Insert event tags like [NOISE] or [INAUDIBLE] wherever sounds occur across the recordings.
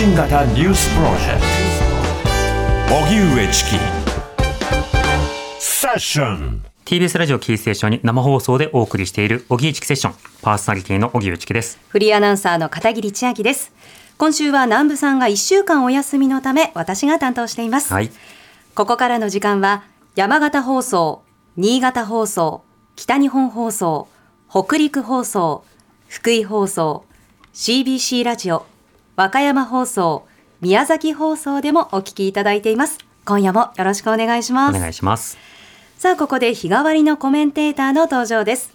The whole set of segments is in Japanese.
信型ニュースプロジェクト。荻上チキ。セッション。TBS ラジオキーステーションに生放送でお送りしている荻上チキセッション。パーソナリティの荻上チキです。フリーアナウンサーの片桐千秋です。今週は南部さんが1週間お休みのため私が担当しています、はい。ここからの時間は山形放送新潟放送北日本放送北陸放送福井放送 CBC ラジオ和歌山放送宮崎放送でもお聞きいただいています。今夜もよろしくお願いします。お願いします。さあここで日替わりのコメンテーターの登場です。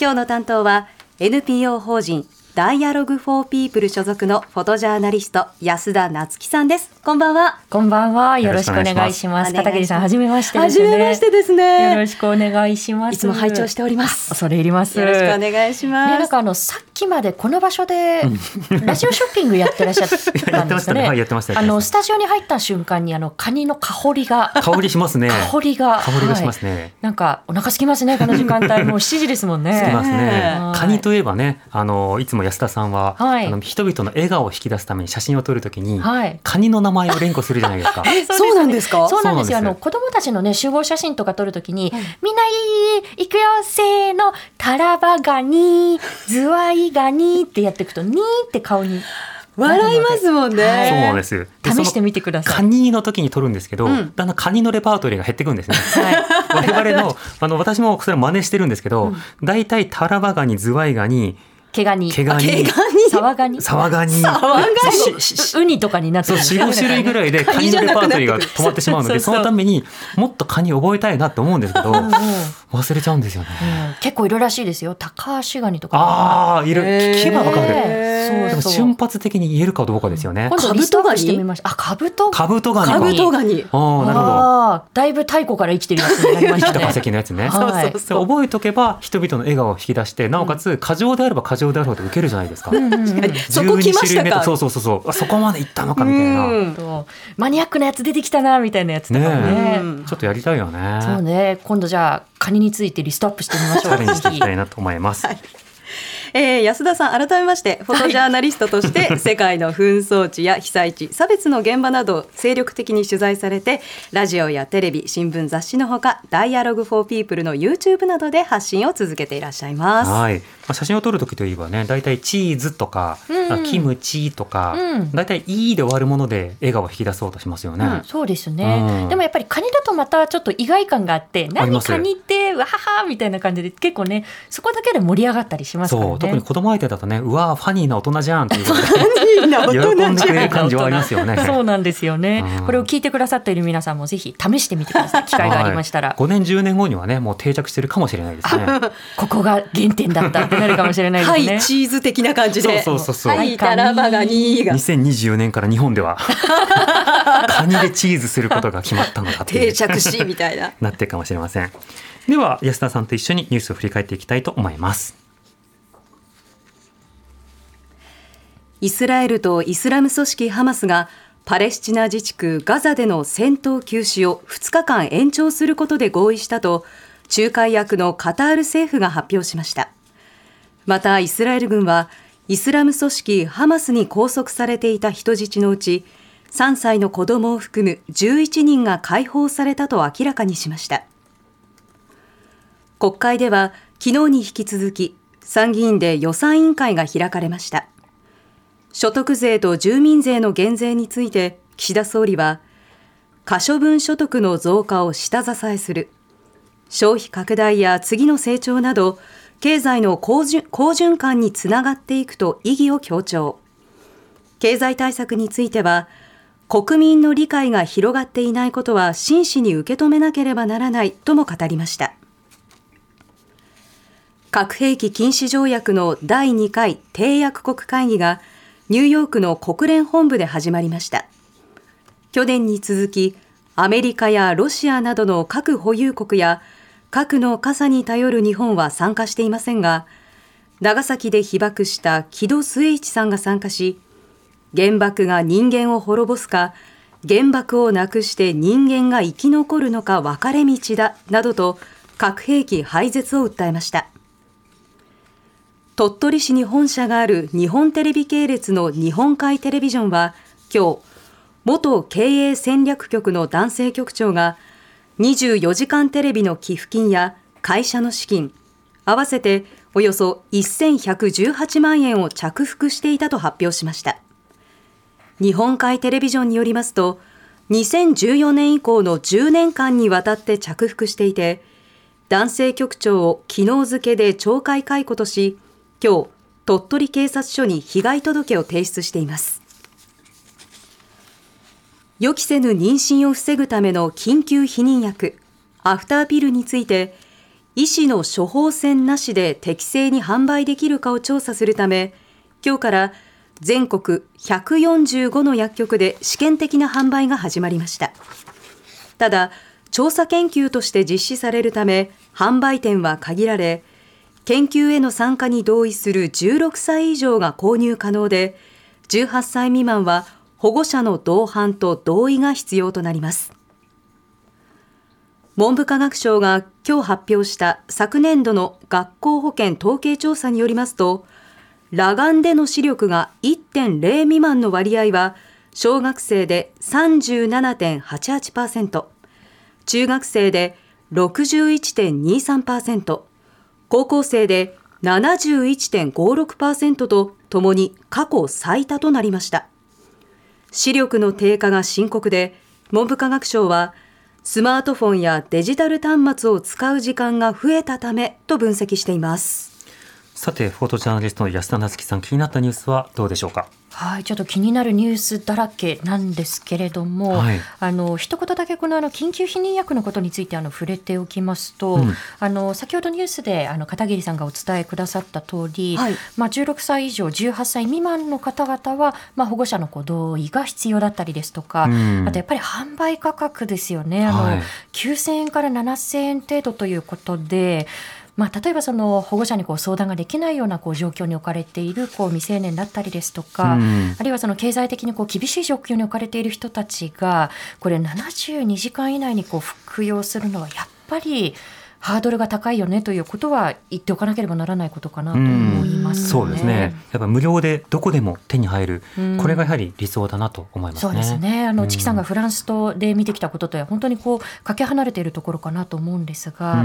今日の担当は NPO 法人ダイアログフォーピープル所属のフォトジャーナリスト安田夏樹さんです。こんばんは。こんばんは。よろしくお願いします。片桐さん、はじめましてですね。はじめましてですね。よろしくお願いします。いつも拝聴しております。恐れ入ります。よろしくお願いします、ね、なんかあのさっきまでこの場所でラジオショッピングやってらっしゃったやってまんですかね。[LAUGHS] したね。はいやってました。やあってましのスタジオに入った瞬間にあのカニの香りが香りしますね。香りが香りがしますはい。ね、なんかお腹空きますねこの時間帯。[LAUGHS] もう7時ですもんね。つきますね。はい。カニといえばねあのいつも安田さんは、はい。あの人々の笑顔を引き出すために写真を撮るときに、はい。カニの名前を連呼するじゃないですか。[LAUGHS] そうなんですか？そうなんですよ。あの子供たちのね集合写真とか撮るときに、みん。ないい行くよせーのタラバガニズワイガニってやっていくとニーって顔に笑いますもんね、はい。そうなんですで試してみてください。ニの時に撮るんですけど、うん。だんだんカニのレパートリーが減っていくんですね。はい。我々のあの私もそれを真似してるんですけど、大体タラバガニズワイガニ毛ガニ、毛ガニサワガニ、サワガニ？サワガニウニとかになってそうる4、5種類ぐらいでカニのレパートリーが止まってしまうので、そのためにもっとカニ覚えたいなと思うんですけど、忘れちゃうんですよね。うん結構いるらしいですよ。タカアシガニとか。ああ、いる。聞けばわかる。でも瞬発的に言えるかどうかですよね今。度リストアップしてみました。あ、カブト。カブトガニカか。ブトガニああ、なるほど。ああ、だいぶ太古から生きてるやつになりまし生きたたね。化石のやつね。はいそうそう覚えとけば人々の笑顔を引き出してなおかつ過剰であれば過剰であるほど受けるじゃないですか。うん [LAUGHS] そこ来ました12種類目とかそうそうそうそうあそこまで行ったのかみたいな。マニアックなやつ出てきたなみたいなやつとかもね。うんちょっとやりたいよね。そうね。今度じゃあカニについてリストアップしてみましょう。チャレンジしていきたぜいなと思います。えー安田さん改めましてフォトジャーナリストとして [LAUGHS] 世界の紛争地や被災地差別の現場などを精力的に取材されてラジオやテレビ新聞雑誌のほかダイアログフォーピープルの YouTube などで発信を続けていらっしゃいます。はい。まあ、写真を撮るときといえばね、大体チーズとか、うん。あキムチとか、うん。大体いいで終わるもので笑顔を引き出そうとしますよね。ひそうですね、うん。でもやっぱりカニだとまたちょっと意外感があって何カニってわははみたいな感じで結構ねそこだけで盛り上がったりしますからね特に子供相手だとね、うわー、ファニーな大人じゃんっていうことで、大人喜んでくれる感じはありますよね。[LAUGHS] そうなんですよね。うん。これを聞いてくださっている皆さんもぜひ試してみてください。機会がありましたら、5年、10年後にはね、もう定着してるかもしれないですね。[LAUGHS] ここが原点だったってなるかもしれないですはね、[LAUGHS] いチーズ的な感じで。そうそうそうそう。はいタラバガニが。2024年から日本ではカニでチーズすることが決まったのだっていう。定着しみたいな。なってるかもしれません。では安田さんと一緒にニュースを振り返っていきたいと思いますイスラエルとイスラム組織ハマスがパレスチナ自治区ガザでの戦闘休止を2日間延長することで合意したと仲介役のカタール政府が発表しました。またイスラエル軍はイスラム組織ハマスに拘束されていた人質のうち3歳の子供を含む11人が解放されたと明らかにしました。国会では昨日に引き続き参議院で予算委員会が開かれました。所得税と住民税の減税について岸田総理は可処分所得の増加を下支えする。消費拡大や次の成長など経済の好循好循環につながっていくと意義を強調。経済対策については国民の理解が広がっていないことは真摯に受け止めなければならないとも語りました。核兵器禁止条約の第2回締約国会議がニューヨークの国連本部で始まりました。去年に続きアメリカやロシアなどの核保有国や核の傘に頼る日本は参加していませんが長崎で被爆した木戸末一さんが参加し原爆が人間を滅ぼすか原爆をなくして人間が生き残るのか分かれ道だなどと核兵器廃絶を訴えました。鳥取市に本社がある日本テレビ系列の日本海テレビジョンは今日元経営戦略局の男性局長が24時間テレビの寄付金や会社の資金合わせておよそ1118万円を着服していたと発表しました。日本海テレビジョンによりますと2014年以降の10年間にわたって着服していて男性局長を昨日付で懲戒解雇とし今日鳥取警察署に被害届を提出しています。予期せぬ妊娠を防ぐための緊急避妊薬アフターピルについて医師の処方箋なしで適正に販売できるかを調査するため今日から全国145の薬局で試験的な販売が始まりました。ただ調査研究として実施されるため販売店は限られ研究への参加に同意する16歳以上が購入可能で18歳未満は保護者の同伴と同意が必要となります。文部科学省が今日発表した昨年度の学校保健統計調査によりますと裸眼での視力が1.0未満の割合は小学生で37.88%中学生で61.23%高校生で71.56%とともに過去最多となりました。視力の低下が深刻で文部科学省はスマートフォンやデジタル端末を使う時間が増えたためと分析しています。さてフォトジャーナリストの安田なつきさん気になったニュースはどうでしょうか？はい、ちょっと気になるニュースだらけなんですけれども、はい、あの一言だけこのあの緊急避妊薬のことについてあの触れておきますと、うん、あの先ほどニュースであの片桐さんがお伝えくださった通り、はい、まあ16歳以上18歳未満の方々はまあ保護者のご同意が必要だったりですとか、うん、あとやっぱり販売価格ですよね。あの、はい、9000円から7000円程度ということで。まあ、例えばその保護者にこう相談ができないようなこう状況に置かれているこう未成年だったりですとか、うん、あるいはその経済的にこう厳しい状況に置かれている人たちがこれ72時間以内にこう服用するのはやっぱりハードルが高いよねということは言っておかなければならないことかなと思います、ね、そうですね。やっぱ無料でどこでも手に入る、これがやはり理想だなと思います、ね、そうですね。あのチキさんがフランスとで見てきたこととは本当にこうかけ離れているところかなと思うんですが、う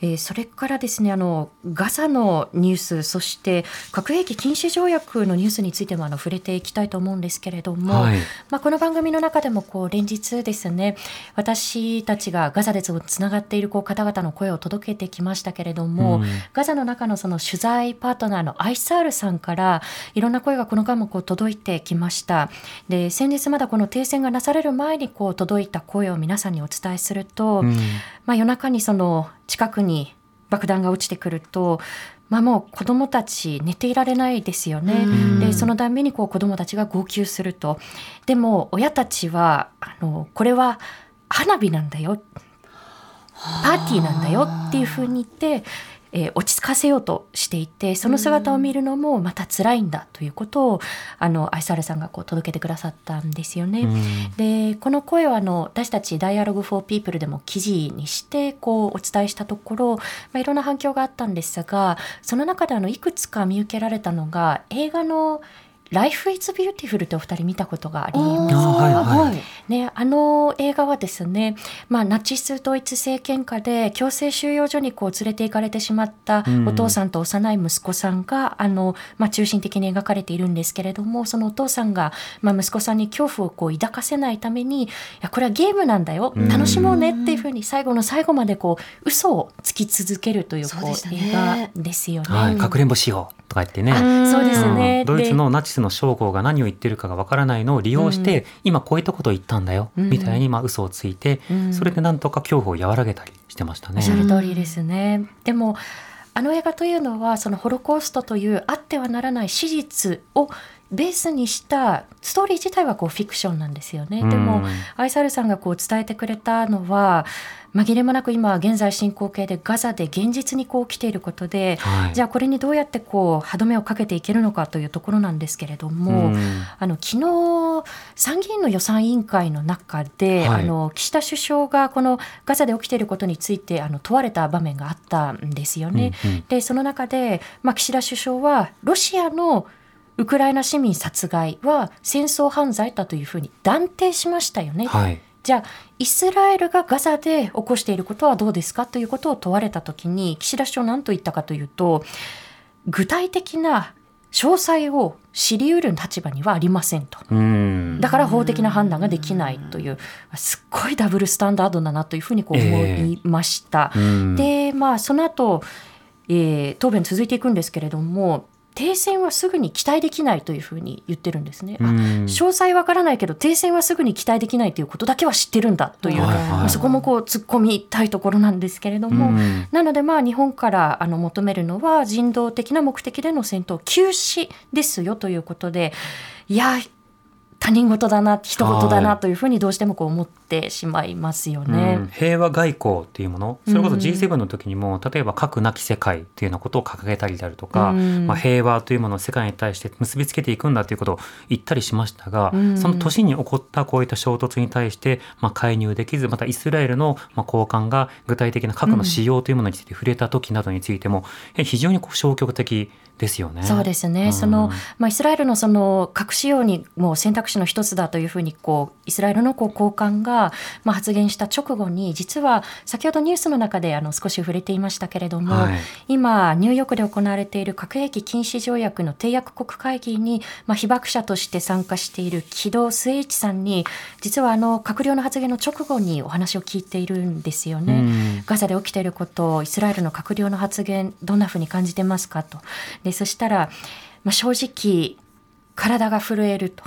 えー、それからですねあのガザのニュースそして核兵器禁止条約のニュースについてもあの触れていきたいと思うんですけれども、はい、まあこの番組の中でもこう連日ですね私たちがガザでつながっているこう方々の声を届けてきましたけれども、うん、ガザの中のその取材パートナーのアイサールさんからいろんな声がこの間もこう届いてきました。で先日まだこの停戦がなされる前にこう届いた声を皆さんにお伝えすると、うん、まあ、夜中にその近くに爆弾が落ちてくるとまあ、もう子どもたち寝ていられないですよね。でそのためにこう子どもたちが号泣すると。でも親たちはあのこれは花火なんだよパーティーなんだよっていうふうに言って、えー、落ち着かせようとしていてその姿を見るのもまた辛いんだということをあのアイサールさんがこう届けてくださったんですよね。でこの声をあの私たち「ダイアログ・フォー・ピープル」でも記事にしてこうお伝えしたところ、まあ、いろんな反響があったんですがその中であのいくつか見受けられたのが映画の「Life is Beautiful ってお二人見たことがあります。か、はいはい、ね、あの映画はですね、まあ、ナチスドイツ政権下で強制収容所にこう連れて行かれてしまったお父さんと幼い息子さんが、あのまあ、中心的に描かれているんですけれどもそのお父さんが、まあ、息子さんに恐怖をこう抱かせないためにいやこれはゲームなんだよ楽しもうねっていうふうに最後の最後までこう嘘をつき続けるというこう、ね、映画ですよね。はい、かくれんぼしようとか言ってね。そうですね、ドイツのナチスの将校が何を言ってるかがわからないのを利用して、うん、今こういったことを言ったんだよ、みたいにまあ嘘をついて、それでなんとか恐怖を和らげたりしてましたね。おっしゃる通りですね。でもあの映画というのはそのホロコーストというあってはならない史実をベースにしたストーリー自体はこうフィクションなんですよね。でも、アイサルさんがこう伝えてくれたのは紛れもなく今現在進行形でガザで現実にこう起きていることで、はい、じゃあこれにどうやってこう歯止めをかけていけるのかというところなんですけれども、あの昨日参議院の予算委員会の中で、はい、あの岸田首相がこのガザで起きていることについてあの問われた場面があったんですよね。うんうん、でその中で、まあ、岸田首相はロシアのウクライナ市民殺害は戦争犯罪だというふうに断定しましたよね。はい。じゃあイスラエルがガザで起こしていることはどうですかということを問われたときに岸田首相何と言ったかというと具体的な詳細を知り得る立場にはありませんと。うん。だから法的な判断ができないというすっごいダブルスタンダードだなというふうにこう思いました。うん、でまあその後、えー答弁続いていくんですけれども停戦はすぐに期待できないというふうに言ってるんですね。詳細わからないけど停戦はすぐに期待できないということだけは知ってるんだという、はいはいまあそこもこう突っ込みたいところなんですけれども、うん。なのでまあ日本からあの求めるのは人道的な目的での戦闘休止ですよということでいや他人事だな一言だはないというふうにどうしてもこう思ってしまいますよね。うん。平和外交っていうもの。それこそ G7 の時にも、例えば核なき世界っていうようなことを掲げたりであるとか、うん。まあ、平和というものを世界に対して結びつけていくんだということを言ったりしましたが、うん。その年に起こったこういった衝突に対して、まあ、介入できずまたイスラエルのまあ高官が具体的な核の使用というものについて触れた時などについても、え非常にこう消極的ですよね。そうですね、うん。そのまあ、イスラエルのその核使用にもう選択肢の一つだというふうにこうイスラエルのこう高官がまあ発言した直後に実は先ほどニュースの中であの少し触れていましたけれども、はい。今ニューヨークで行われている核兵器禁止条約の締約国会議に、まあ、被爆者として参加している木戸末一さんに実はあの閣僚の発言の直後にお話を聞いているんですよね。うん。ガザで起きていることをイスラエルの閣僚の発言どんなふうに感じてますかと。でそしたら、まあ、正直体が震えると。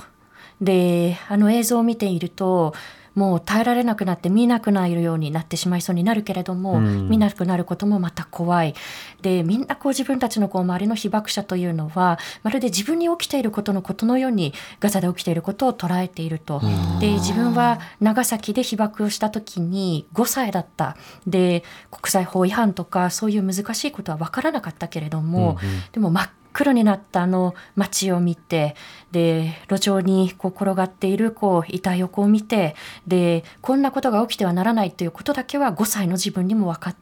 であの映像を見ているともう耐えられなくなって見なくなるようになってしまいそうになるけれども、うん。見なくなることもまた怖い。でみんなこう自分たちのこう周りの被爆者というのはまるで自分に起きていることのことのようにガザで起きていることを捉えていると。で自分は長崎で被爆をした時に5歳だった。で国際法違反とかそういう難しいことは分からなかったけれども、うんうん。でも真っ黒になったあの街を見てで路上にこう転がっているこう遺体をこう見てでこんなことが起きてはならないということだけは5歳の自分にも分かって、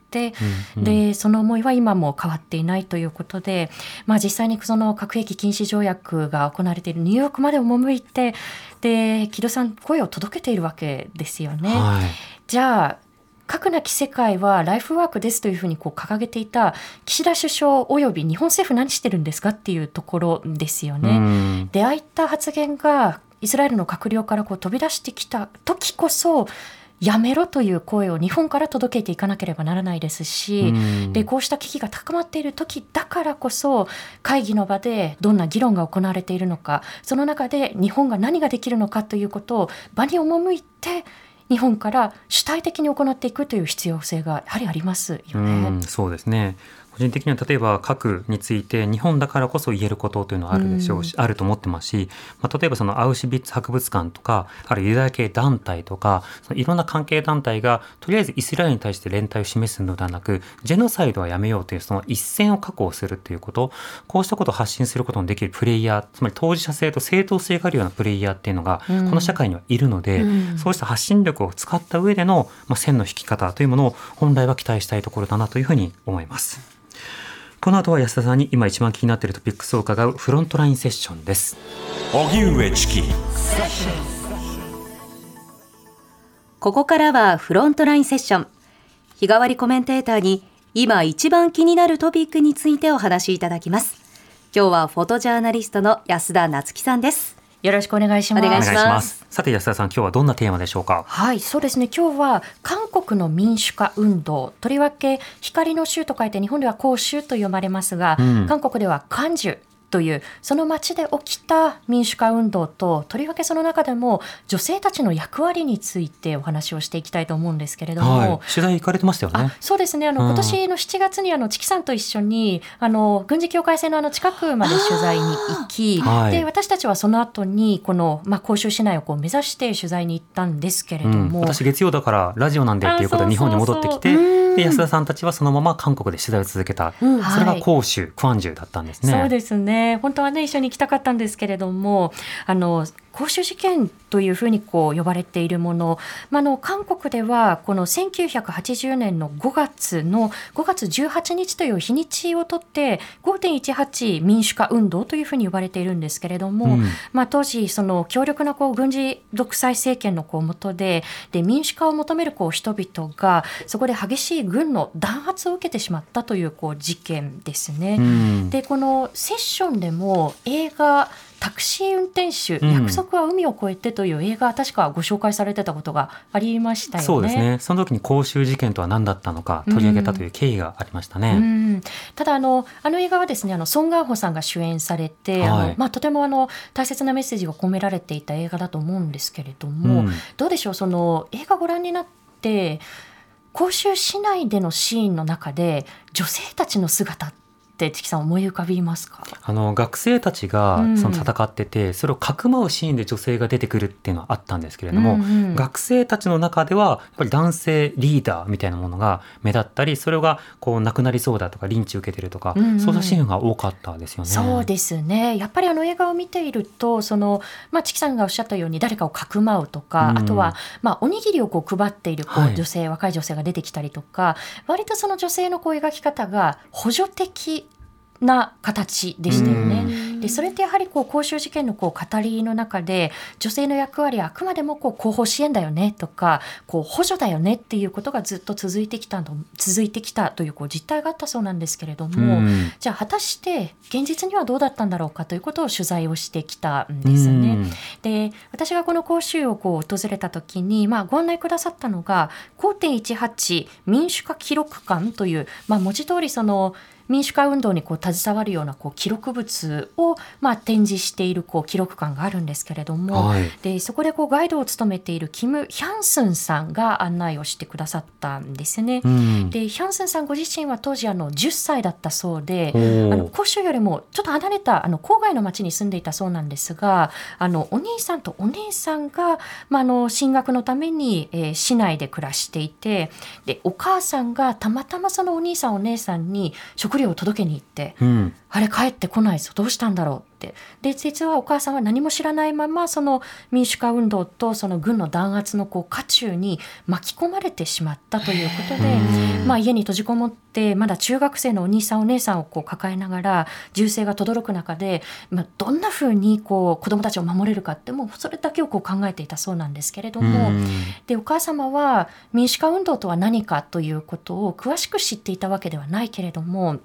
うんうんでその思いは今も変わっていないということで、まあ、実際にその核兵器禁止条約が行われているニューヨークまで赴いてで木戸さん声を届けているわけですよね。はいじゃあ核なき世界はライフワークですというふうにこう掲げていた岸田首相および日本政府何してるんですかっていうところですよね。うんでああいった発言がイスラエルの閣僚からこう飛び出してきた時こそやめろという声を日本から届けていかなければならないですし、うんでこうした危機が高まっている時だからこそ会議の場でどんな議論が行われているのかその中で日本が何ができるのかということを場に赴いて日本から主体的に行っていくという必要性がやはりありますよね。そうですね。個人的には例えば核について日本だからこそ言えることというのはあるでしょうし、あると思ってますし、まあ、例えばそのアウシュビッツ博物館とかあるいはユダヤ系団体とかそのいろんな関係団体がとりあえずイスラエルに対して連帯を示すのではなくジェノサイドはやめようというその一線を確保するということこうしたことを発信することのできるプレイヤーつまり当事者性と正当性があるようなプレイヤーっていうのがこうん。の社会にはいるので、うん。そうした発信力を使った上での、まあ、線の引き方というものを本来は期待したいところだなというふうに思います。この後は安田さんに今一番気になっているトピックスを伺うフロントラインセッションです。荻上チキここからはフロントラインセッション。日替わりコメンテーターに今一番気になるトピックについてお話しいただきます。今日はフォトジャーナリストの安田夏樹さんです。よろしくお願いします。お願いしますさて安田さん今日はどんなテーマでしょうか？はい、そうですね。今日は韓国の民主化運動、とりわけ光の州と書いて日本では光州と呼ばれますが、うん韓国では漢樹という。その町で起きた民主化運動ととりわけその中でも女性たちの役割についてお話をしていきたいと思うんですけれども、はい、取材行かれてましたよね。あ。そうですね。あの、うん。今年の7月にあのチキさんと一緒にあの軍事境界線のあの近くまで取材に行き、はい。で私たちはその後にこのまあ甲州市内をこう目指して取材に行ったんですけれどうん、も、私月曜だからラジオなんでっていうことで日本に戻ってきてで安田さんたちはそのまま韓国で取材を続けた、うん。それがはい。広州クアンジュだったんですね。そうですね本当はね一緒に行きたかったんですけれどもあの公衆事件というふうにこう呼ばれているもの、まあ、の韓国ではこの1980年の5月の5月18日という日にちをとって5.18民主化運動というふうに呼ばれているんですけれども、うん、まあ、当時その強力なこう軍事独裁政権のこう下でで民主化を求めるこう人々がそこで激しい軍の弾圧を受けてしまったというこう事件ですね。うん、でこのセッションでも映画タクシー運転手、うん、約束は海を越えてという映画確かご紹介されてたことがありましたよね。そうですね。その時に公衆事件とは何だったのか取り上げたという経緯がありましたね。うん、ただあのあの映画はですね、あのソンガンホさんが主演されて、はい、あのまあとてもあの大切なメッセージが込められていた映画だと思うんですけれども、うん、どうでしょうその映画ご覧になって甲州市内でのシーンの中で女性たちの姿ってってチキさん思い浮かびますか？あの学生たちがその戦ってて、うん、それをかくまうシーンで女性が出てくるっていうのはあったんですけれども、うんうん、学生たちの中ではやっぱり男性リーダーみたいなものが目立ったりそれがこうなくなりそうだとかリンチ受けてるとか、うんうん、そういうシーンが多かったですよね。そうですね。やっぱりあの映画を見ているとその、まあ、チキさんがおっしゃったように誰かをかくまうとか、うん、あとは、まあ、おにぎりをこう配っているこう女性、はい、若い女性が出てきたりとか割とその女性のこう描き方が補助的な形でしたよね。でそれってやはりこう公衆事件のこう語りの中で女性の役割はあくまでもこう後方支援だよねとかこう補助だよねっていうことがずっと続いてきた続いてきたというこう実態があったそうなんですけれども、じゃあ果たして現実にはどうだったんだろうかということを取材をしてきたんですね。で私がこの講習をこう訪れた時に、まあ、ご案内くださったのが5.18民主化記録館という、まあ、文字通りその民主化運動にこう携わるようなこう記録物をまあ展示しているこう記録館があるんですけれども、はい、でそこでこうガイドを務めているキム・ヒャンスンさんが案内をしてくださったんですね。うん、でヒャンスンさんご自身は当時あの10歳だったそうであの広州よりもちょっと離れたあの郊外の町に住んでいたそうなんですがあのお兄さんとお姉さんが、まあ、あの進学のために、えー、市内で暮らしていてでお母さんがたまたまそのお兄さんお姉さんに食料を届けに行って、うん、あれ帰ってこないぞどうしたんだろう。って。で実はお母さんは何も知らないままその民主化運動とその軍の弾圧のこう渦中に巻き込まれてしまったということで、まあ、家に閉じこもってまだ中学生のお兄さんお姉さんをこう抱えながら銃声が轟く中で、まあ、どんなふうにこう子どもたちを守れるかってもうそれだけをこう考えていたそうなんですけれどもでお母様は民主化運動とは何かということを詳しく知っていたわけではないけれども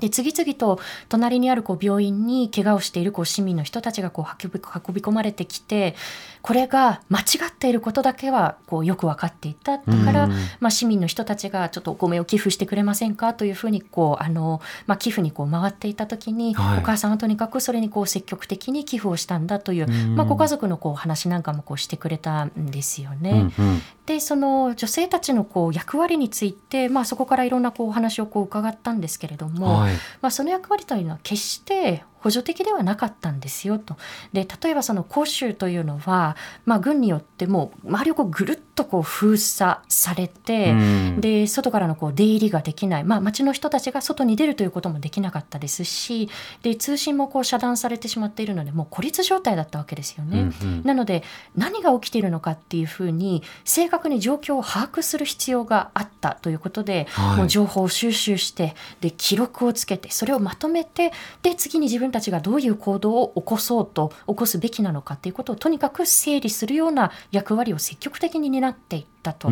で次々と隣にあるこう病院に怪我をしているこう市民の人たちがこう運び運び込まれてきてこれが間違っていることだけはこうよく分かっていた。だから、まあ、市民の人たちがちょっとお米を寄付してくれませんかというふうにこうあの、まあ、寄付にこう回っていた時に、はい、お母さんはとにかくそれにこう積極的に寄付をしたんだという、まあ、ご家族のこう話なんかもこうしてくれたんですよね。うんうん、でその女性たちのこう役割について、まあ、そこからいろんなこうお話をこう伺ったんですけれども、はい、まあ、その役割というのは決して補助的ではなかったんですよと。で例えばその広州というのは、まあ、軍によっても周りをこうぐるっとこう封鎖されて、で外からのこう出入りができない、まあ、町の人たちが外に出るということもできなかったですしで通信もこう遮断されてしまっているのでもう孤立状態だったわけですよね。うんうん、なので何が起きているのかっていうふうに正確に状況を把握する必要があったということで、はい、もう情報を収集してで記録をつけてそれをまとめてで次に自分たちがどういう行動を起こそうと起こすべきなのかっていうことをとにかく整理するような役割を積極的に担っていったと。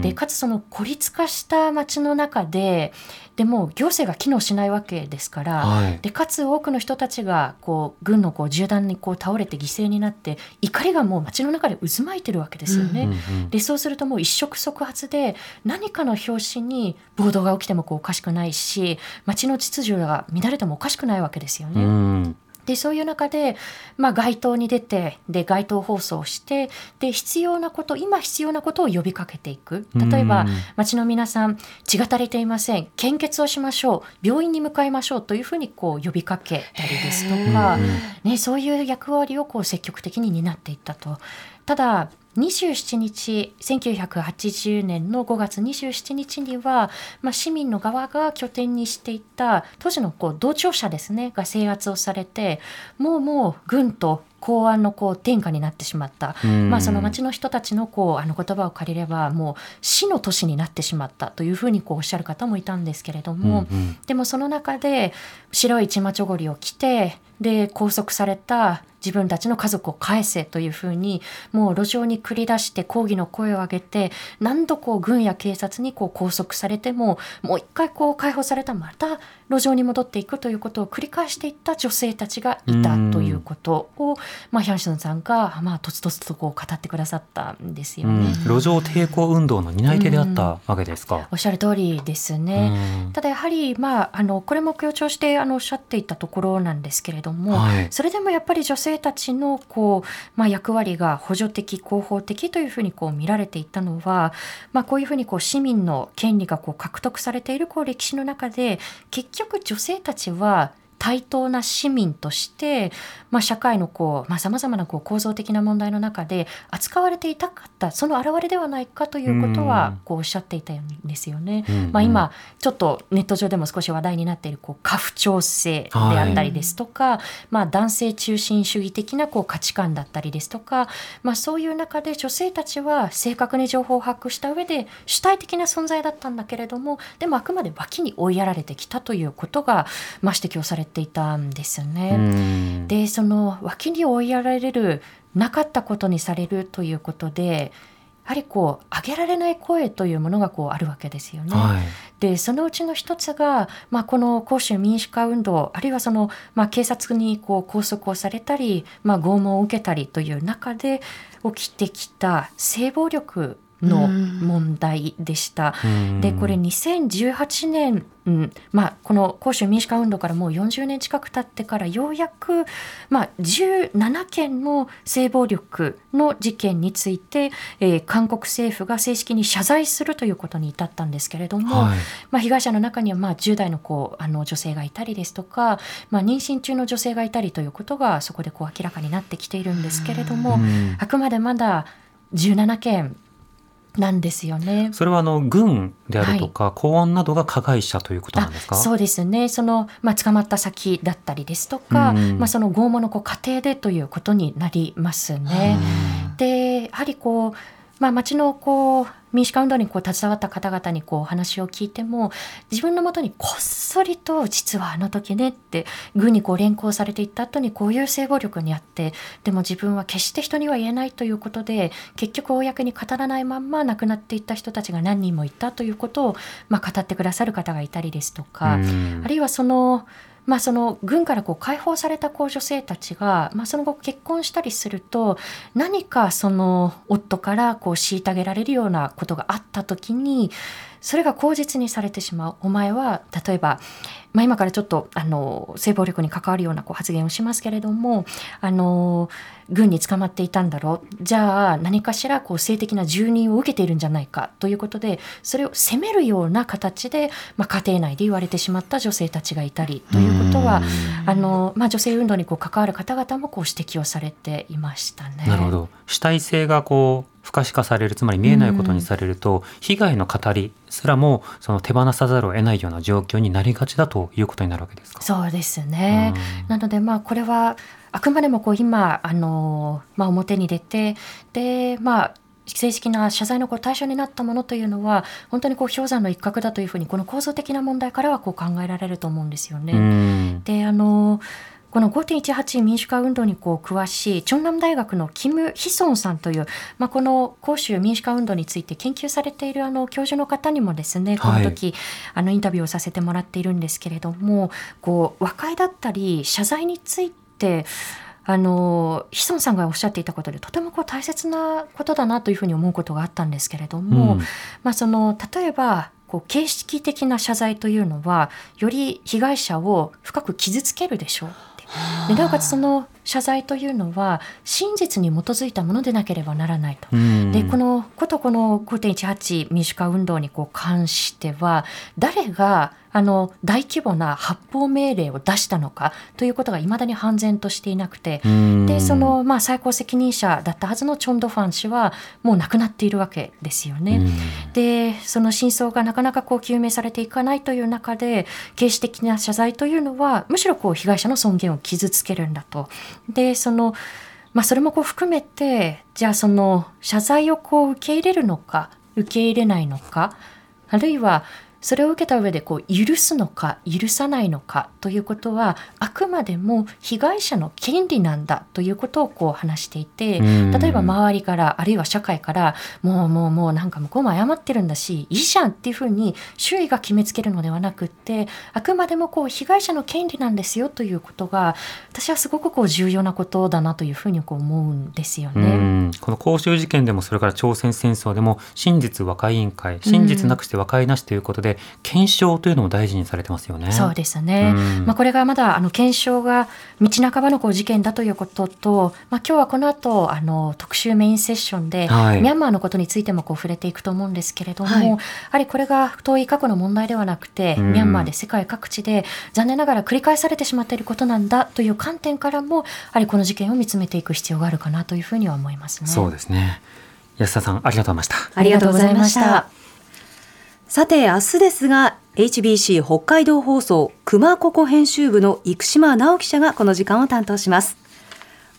でかつその孤立化した街の中ででも行政が機能しないわけですから、はい、でかつ多くの人たちがこう軍のこう銃弾にこう倒れて犠牲になって怒りがもう街の中で渦巻いてるわけですよね。うんうんうん、でそうするともう一触即発で何かの拍子に暴動が起きてもこうおかしくないし街の秩序が乱れてもおかしくないわけですよね。うんでそういう中で、まあ、街頭に出てで街頭放送してで必要なこと今必要なことを呼びかけていく。例えば町の皆さん血が足りていません。献血をしましょう。病院に向かいましょう。というふうにこう呼びかけたりですとか、ね、そういう役割をこう積極的に担っていったと。ただ27日1980年の5月27日には、まあ、市民の側が拠点にしていた当時のこう同庁舎ですねが制圧をされてもうもう軍と公安のこう天下になってしまった、まあ、その町の人たちのこうあの言葉を借りればもう死の年になってしまったというふうにこうおっしゃる方もいたんですけれども、うんうん、でもその中で白いチマチョゴリを着てで拘束された自分たちの家族を返せというふうにもう路上に繰り出して抗議の声を上げて何度こう軍や警察にこう拘束されてももう一回こう解放されたらまた路上に戻っていくということを繰り返していった女性たちがいたということを、まあ、ヒャンシュンさんが、まあ、とつとつとこう語ってくださったんですよね、路上抵抗運動の担い手であったわけですか。おっしゃる通りですね。ただやはり、まあ、あのこれも強調してあのおっしゃっていたところなんですけれども、はい、それでもやっぱり女性たちのこう、まあ、役割が補助的広報的というふうにこう見られていたのは、まあ、こういうふうにこう市民の権利がこう獲得されているこう歴史の中で結局女性たちは対等な市民として、まあ、社会のこう、まあ、様々なこう構造的な問題の中で扱われていたかったその表れではないかということはこうおっしゃっていたんですよね。まあ、今ちょっとネット上でも少し話題になっているこう家父長制であったりですとか、はい、まあ、男性中心主義的なこう価値観だったりですとか、まあ、そういう中で女性たちは正確に情報を把握した上で主体的な存在だったんだけれどもでもあくまで脇に追いやられてきたということが、まあ、指摘をされてっていたんですよね。でその脇に追いやられるなかったことにされるということでやはりこう上げられない声というものがこうあるわけですよね。はい、でそのうちの一つが、まあ、この公衆民主化運動あるいはその、まあ、警察にこう拘束をされたり、まあ、拷問を受けたりという中で起きてきた性暴力の問題でした。でこれ2018年、うんまあ、この公衆民主化運動からもう40年近く経ってからようやく、まあ、17件の性暴力の事件について、えー、韓国政府が正式に謝罪するということに至ったんですけれども、はい、まあ、被害者の中にはまあ10代の子あの女性がいたりですとか、まあ、妊娠中の女性がいたりということがそこでこう明らかになってきているんですけれどもあくまでまだ17件なんですよね。それはあの軍であるとか、はい、公安などが加害者ということなんですか？そうですね。そのまあ捕まった先だったりですとか、まあその拷問のこう過程でということになりますね。で、やはりこうまあ町のこう民主化運動にこう携わった方々にこうお話を聞いても自分のもとにこっそりと実はあの時ねって軍にこう連行されていった後にこういう性暴力にあってでも自分は決して人には言えないということで結局公に語らないまんま亡くなっていった人たちが何人もいたということを、まあ、語ってくださる方がいたりですとかあるいはそのまあ、その軍からこう解放されたこう女性たちが、まあ、その後結婚したりすると何かその夫からこう虐げられるようなことがあった時にそれが口実にされてしまう。お前は例えば、まあ、今からちょっとあの性暴力に関わるようなこう発言をしますけれどもあの軍に捕まっていたんだろう。じゃあ何かしらこう性的な住人を受けているんじゃないか。ということでそれを責めるような形で、まあ、家庭内で言われてしまった女性たちがいたり。ということはあの、まあ、女性運動にこう関わる方々もこう指摘をされていましたね。なるほど。主体性がこう不可視化されるつまり見えないことにされると、被害の語りすらもその手放さざるを得ないような状況になりがちだということになるわけですか？そうですね、なのでまあこれはあくまでもこう今あの、まあ、表に出てでまあ正式な謝罪のこう対象になったものというのは本当にこう氷山の一角だというふうにこの構造的な問題からはこう考えられると思うんですよね。であのこの5.18民主化運動にこう詳しいチョンナム大学のキム・ヒソンさんという、まあ、この広州民主化運動について研究されているあの教授の方にもですねこの時、はい、あのインタビューをさせてもらっているんですけれどもこう和解だったり謝罪についてあのヒソンさんがおっしゃっていたことでとてもこう大切なことだなというふうに思うことがあったんですけれども、うん、まあ、その例えばこう形式的な謝罪というのはより被害者を深く傷つけるでしょうでなおかつその謝罪というのは真実に基づいたものでなければならないと。でこのことこの5.18民主化運動にこう関しては誰があの大規模な発砲命令を出したのかということがいまだに判然としていなくてでその、まあ、最高責任者だったはずのチョン・ドファン氏はもう亡くなっているわけですよね。でその真相がなかなかこう究明されていかないという中で形式的な謝罪というのはむしろこう被害者の尊厳を傷つけるんだと。でそのまあ、それもこう含めてじゃあその謝罪をこう受け入れるのか受け入れないのかあるいはそれを受けた上でこう許すのか許さないのかということはあくまでも被害者の権利なんだということをこう話していて例えば周りからあるいは社会からもうもうもうなんか向こうも謝ってるんだしいいじゃんっていうふうに周囲が決めつけるのではなくってあくまでもこう被害者の権利なんですよということが私はすごくこう重要なことだなというふうにこう思うんですよね。この公衆事件でもそれから朝鮮戦争でも真実和解委員会真実なくして和解なしということでで検証というのも大事にされてますよね。そうですね。うん、まあこれがまだあの検証が道半ばのこう事件だということと、まあ今日はこの後あの特集メインセッションで、はい、ミャンマーのことについてもこう触れていくと思うんですけれども、はい、やはりこれが遠い過去の問題ではなくて、うん、ミャンマーで世界各地で残念ながら繰り返されてしまっていることなんだという観点からも、やはりこの事件を見つめていく必要があるかなというふうには思いますね。そうですね。安田さんありがとうございました。ありがとうございました。さて、明日ですが、HBC 北海道放送熊ここ編集部の生島直記者がこの時間を担当します。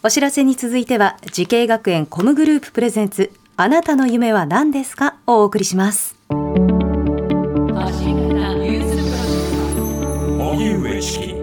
お知らせに続いては、慈恵学園コムグループプレゼンツ、あなたの夢は何ですか？をお送りします。荻上チキ